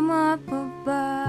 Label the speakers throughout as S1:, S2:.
S1: Tama pa ba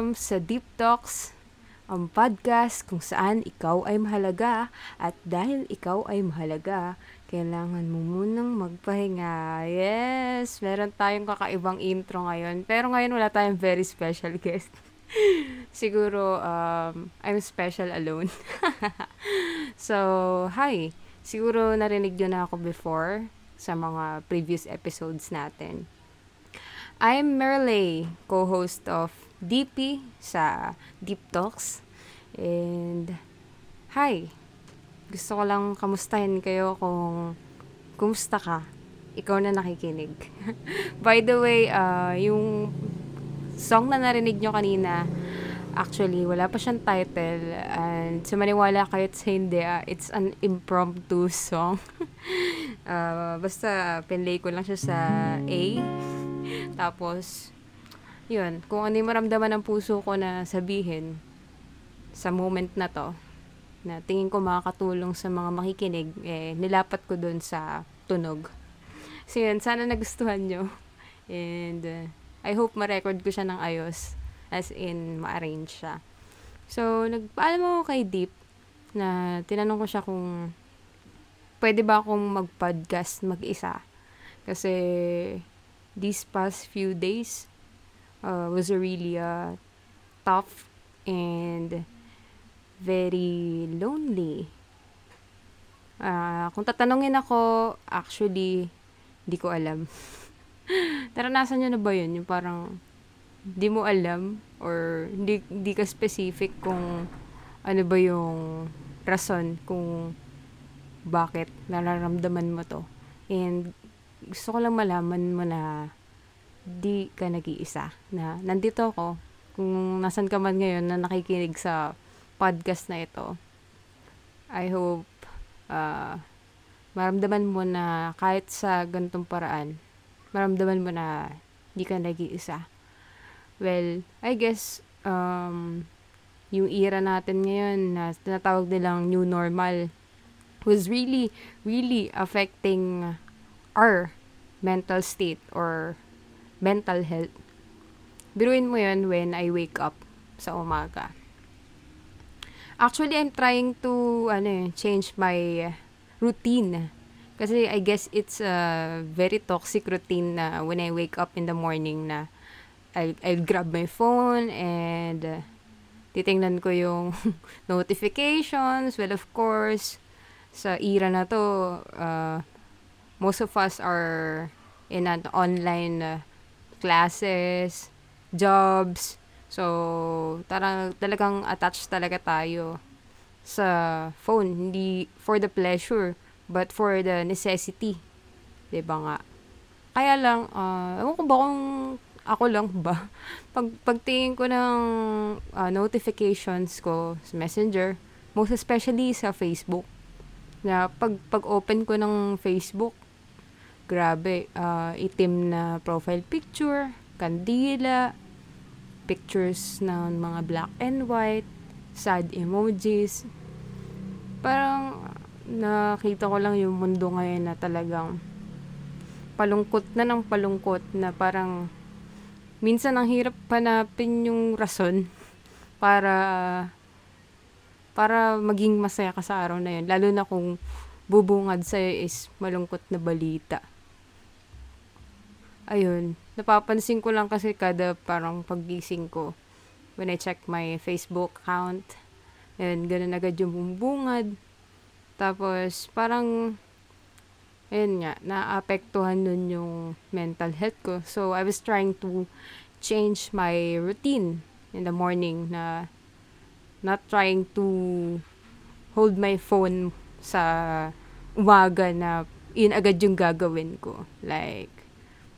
S1: Welcome sa Deep Talks, ang podcast kung saan ikaw ay mahalaga at dahil ikaw ay mahalaga, kailangan mo munang magpahinga. Yes! Meron tayong kakaibang intro ngayon. Pero ngayon wala tayong very special guest. Siguro, um, I'm special alone. so, hi! Siguro narinig nyo na ako before sa mga previous episodes natin. I'm Merle, co-host of DP sa Deep Talks. And, hi! Gusto ko lang kamustahin kayo kung kumusta ka. Ikaw na nakikinig. By the way, uh, yung song na narinig nyo kanina, actually, wala pa siyang title. And sa maniwala kahit sa hindi, ah, it's an impromptu song. uh, basta, pinlay ko lang siya sa A. Tapos, yun, kung ano yung maramdaman ng puso ko na sabihin sa moment na to, na tingin ko makakatulong sa mga makikinig, eh, nilapat ko dun sa tunog. So yun, sana nagustuhan nyo. And uh, I hope ma-record ko siya ng ayos. As in, ma-arrange siya. So, nagpaalam ako kay Deep na tinanong ko siya kung pwede ba akong mag-podcast mag-isa. Kasi these past few days uh, was really uh, tough and very lonely. Ah, kung tatanungin ako, actually, di ko alam. Naranasan nyo na ba yun? Yung parang, di mo alam or hindi, hindi ka specific kung ano ba yung rason kung bakit nararamdaman mo to. And gusto ko lang malaman mo na di ka nag-iisa. Na nandito ako, kung nasan ka man ngayon na nakikinig sa podcast na ito. I hope uh, maramdaman mo na kahit sa ganitong paraan, maramdaman mo na di ka nag-iisa. Well, I guess, um, yung era natin ngayon na tinatawag nilang new normal was really, really affecting our mental state or mental health. Biruin mo yun when I wake up sa umaga. Actually, I'm trying to ano, eh, change my routine. Kasi I guess it's a very toxic routine na when I wake up in the morning na I'll, I'll grab my phone and titingnan ko yung notifications. Well, of course, sa era na to, uh, most of us are in an online uh, classes, jobs. So, tarang, talagang attached talaga tayo sa phone. Hindi for the pleasure, but for the necessity. ba nga? Kaya lang, uh, ewan ko ba kung ako lang ba? Pag, pagtingin ko ng uh, notifications ko sa Messenger, most especially sa Facebook, Na pag, pag open ko ng Facebook, grabe, uh, itim na profile picture, kandila, pictures ng mga black and white, sad emojis. Parang nakita ko lang yung mundo ngayon na talagang palungkot na ng palungkot na parang minsan ang hirap panapin yung rason para para maging masaya ka sa araw na yun. Lalo na kung bubungad sa'yo is malungkot na balita. Ayun. Napapansin ko lang kasi kada parang paggising ko when I check my Facebook account. Ayun, ganun agad yung bumbungad. Tapos, parang ayun nga, naapektuhan nun yung mental health ko. So, I was trying to change my routine in the morning na not trying to hold my phone sa umaga na yun agad yung gagawin ko. Like,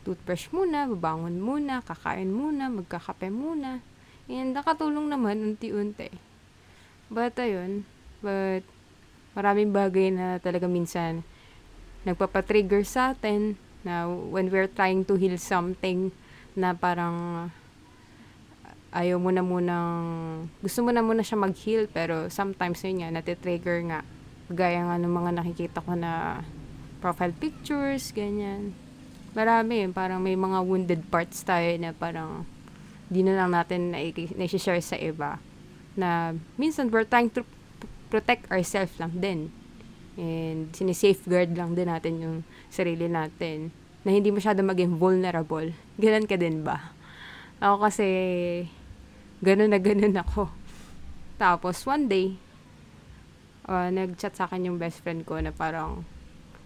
S1: toothbrush muna, babangon muna, kakain muna, magkakape muna. And nakatulong naman unti-unti. But ayun, but maraming bagay na talaga minsan nagpapatrigger sa atin na when we're trying to heal something na parang ayaw mo na munang, gusto mo na muna siya mag-heal, pero sometimes yun nga, natitrigger nga. Gaya nga ng mga nakikita ko na profile pictures, ganyan. Marami, parang may mga wounded parts tayo na parang di na lang natin na-share sa iba. Na minsan we're trying to protect ourselves lang din. And sinisafeguard lang din natin yung sarili natin na hindi masyado maging vulnerable. Ganun ka din ba? Ako kasi, ganun na ganun ako. Tapos, one day, uh, nag-chat sa akin yung best friend ko na parang,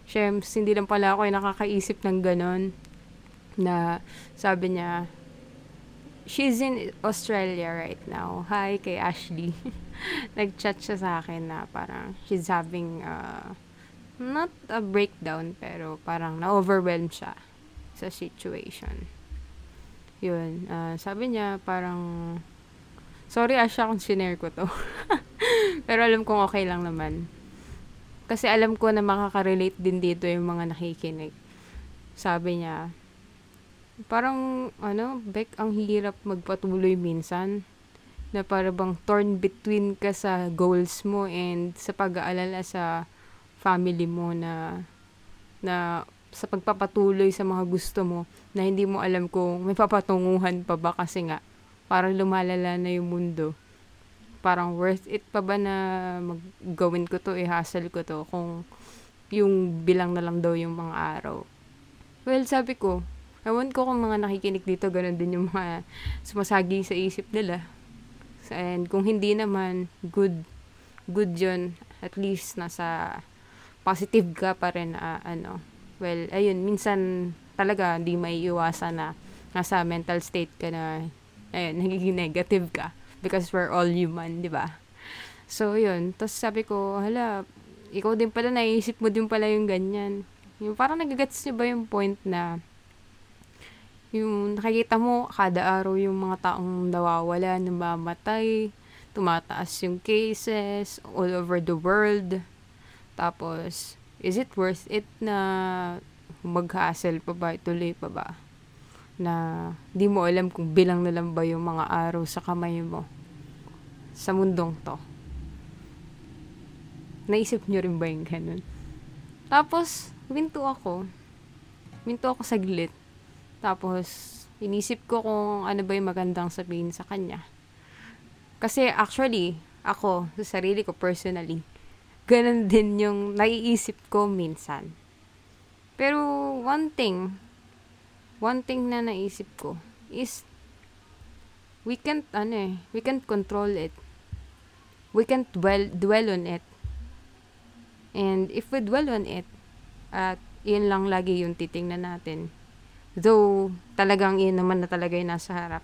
S1: Shems, hindi lang pala ako yung nakakaisip ng ganun. Na sabi niya, she's in Australia right now. Hi kay Ashley. nag-chat siya sa akin na parang she's having uh, not a breakdown pero parang na-overwhelm siya sa situation. Yun. Uh, sabi niya parang sorry Asha kung sinare ko to. pero alam kong okay lang naman. Kasi alam ko na makaka-relate din dito yung mga nakikinig. Sabi niya, parang, ano, Beck, ang hirap magpatuloy minsan na para bang torn between ka sa goals mo and sa pag-aalala sa family mo na na sa pagpapatuloy sa mga gusto mo na hindi mo alam kung may papatunguhan pa ba kasi nga parang lumalala na yung mundo. Parang worth it pa ba na maggawin ko to, i-hustle ko to kung yung bilang na lang daw yung mga araw. Well, sabi ko, ewan ko kung mga nakikinig dito, ganun din yung mga sumasagi sa isip nila. And kung hindi naman, good, good yun. At least nasa positive ka pa rin, uh, ano. Well, ayun, minsan talaga hindi may iwasan na nasa mental state ka na, ayun, nagiging negative ka. Because we're all human, di ba? So, yun. Tapos sabi ko, hala, ikaw din pala, naisip mo din pala yung ganyan. Yung parang nagagets niyo ba yung point na yung nakikita mo kada araw yung mga taong nawawala, namamatay, tumataas yung cases all over the world. Tapos, is it worth it na mag-hassle pa ba, ituloy pa ba? Na di mo alam kung bilang na lang ba yung mga araw sa kamay mo sa mundong to. Naisip nyo rin ba yung ganun? Tapos, minto ako. Minto ako saglit tapos, inisip ko kung ano ba yung magandang sabihin sa kanya. Kasi actually, ako, sa sarili ko personally, ganun din yung naiisip ko minsan. Pero one thing, one thing na naisip ko is we can't ano eh, we can't control it. We can't dwell dwell on it. And if we dwell on it, at yun lang lagi yung titingnan natin, Though, talagang yun naman na talaga yung nasa harap.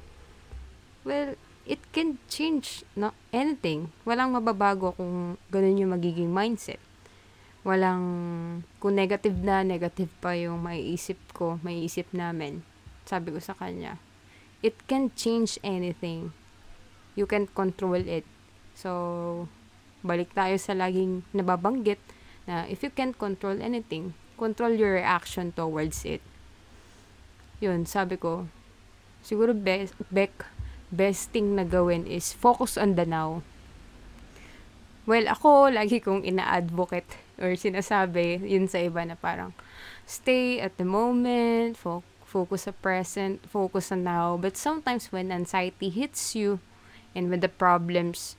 S1: Well, it can change no, anything. Walang mababago kung ganun yung magiging mindset. Walang, kung negative na, negative pa yung maiisip ko, maiisip namin. Sabi ko sa kanya, it can change anything. You can control it. So, balik tayo sa laging nababanggit Na if you can't control anything, control your reaction towards it. Yun, sabi ko, siguro best, best, best thing na gawin is focus on the now. Well, ako, lagi kong ina-advocate or sinasabi yun sa iba na parang stay at the moment, fo- focus sa present, focus on now. But sometimes when anxiety hits you and when the problems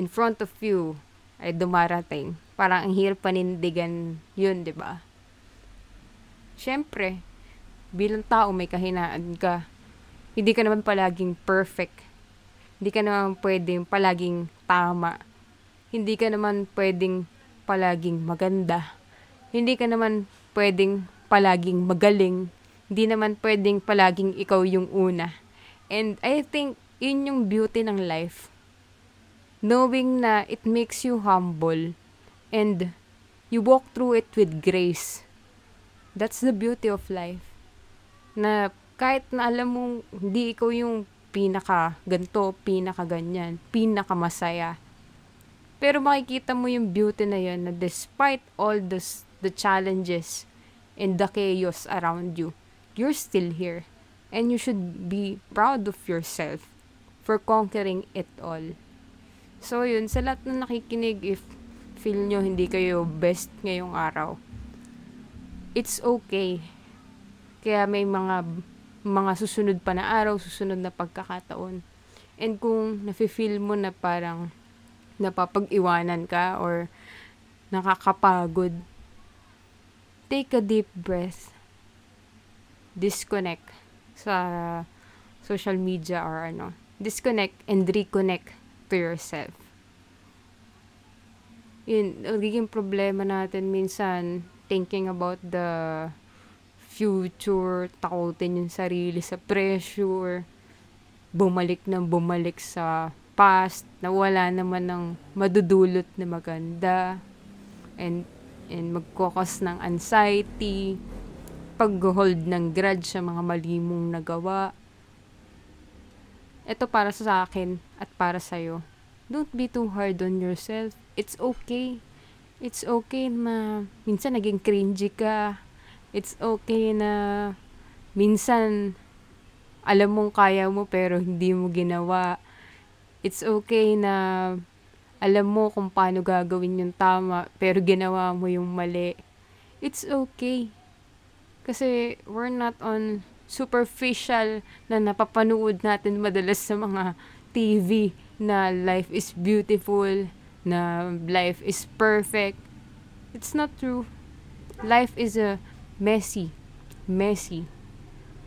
S1: in front of you ay dumarating, parang ang hirap panindigan yun, di ba? Siyempre, bilang tao may kahinaan ka. Hindi ka naman palaging perfect. Hindi ka naman pwedeng palaging tama. Hindi ka naman pwedeng palaging maganda. Hindi ka naman pwedeng palaging magaling. Hindi naman pwedeng palaging ikaw yung una. And I think yun yung beauty ng life. Knowing na it makes you humble and you walk through it with grace. That's the beauty of life na kahit na alam mo hindi ikaw yung pinaka ganto, pinaka ganyan, pinaka masaya. Pero makikita mo yung beauty na yun na despite all the, the challenges and the chaos around you, you're still here. And you should be proud of yourself for conquering it all. So yun, sa lahat na nakikinig, if feel nyo hindi kayo best ngayong araw, it's okay kaya may mga mga susunod pa na araw, susunod na pagkakataon. And kung nafe-feel mo na parang napapag-iwanan ka or nakakapagod, take a deep breath. Disconnect sa social media or ano. Disconnect and reconnect to yourself. Yun, nagiging problema natin minsan thinking about the future, takutin yung sarili sa pressure, bumalik ng bumalik sa past, na wala naman ng madudulot na maganda, and, and magkokos ng anxiety, pag-hold ng grudge sa mga mali mong nagawa. Ito para sa akin at para sa'yo. Don't be too hard on yourself. It's okay. It's okay na minsan naging cringy ka, it's okay na minsan alam mong kaya mo pero hindi mo ginawa. It's okay na alam mo kung paano gagawin yung tama pero ginawa mo yung mali. It's okay. Kasi we're not on superficial na napapanood natin madalas sa mga TV na life is beautiful, na life is perfect. It's not true. Life is a messy. Messy.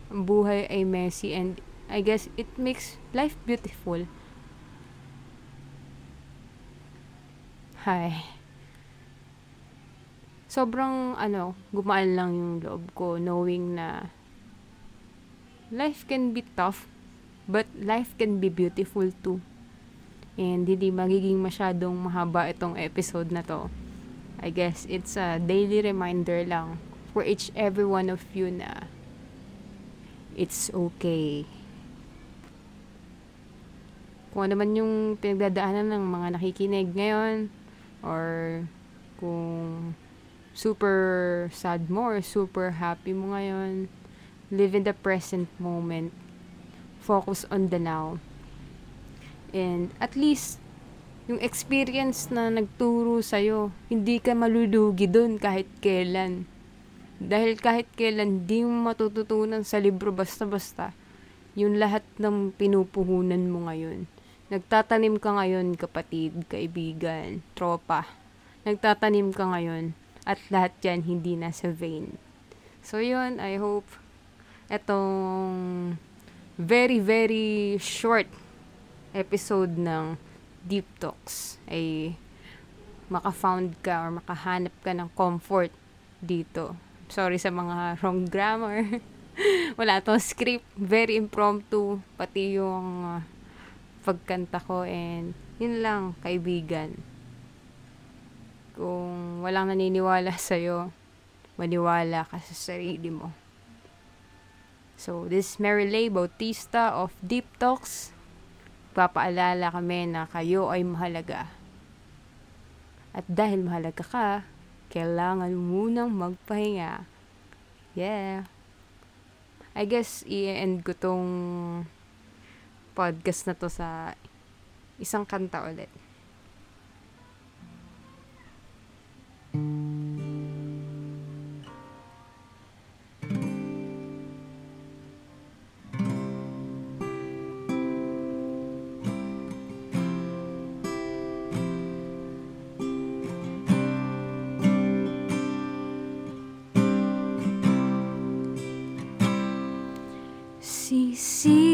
S1: Ang buhay ay messy and I guess it makes life beautiful. Hi. Sobrang, ano, gumaan lang yung loob ko knowing na life can be tough, but life can be beautiful too. And hindi magiging masyadong mahaba itong episode na to. I guess it's a daily reminder lang for each every one of you na it's okay. Kung ano man yung pinagdadaanan ng mga nakikinig ngayon or kung super sad mo or super happy mo ngayon, live in the present moment. Focus on the now. And at least yung experience na nagturo sa'yo, hindi ka malulugi dun kahit kailan. Dahil kahit kailan di mo matututunan sa libro basta-basta yung lahat ng pinupuhunan mo ngayon. Nagtatanim ka ngayon, kapatid, kaibigan, tropa. Nagtatanim ka ngayon at lahat yan hindi nasa vein. So yun, I hope etong very very short episode ng Deep Talks ay maka-found ka or makahanap ka ng comfort dito Sorry sa mga wrong grammar. Wala tong script. Very impromptu. Pati yung uh, pagkanta ko and yun lang, kaibigan. Kung walang naniniwala sa'yo, maniwala ka sa sarili mo. So, this is Mary Lay Bautista of Deep Talks. Papaalala kami na kayo ay mahalaga. At dahil mahalaga ka, kailangan munang magpahinga. Yeah. I guess, i-end ko tong podcast na to sa isang kanta ulit. see.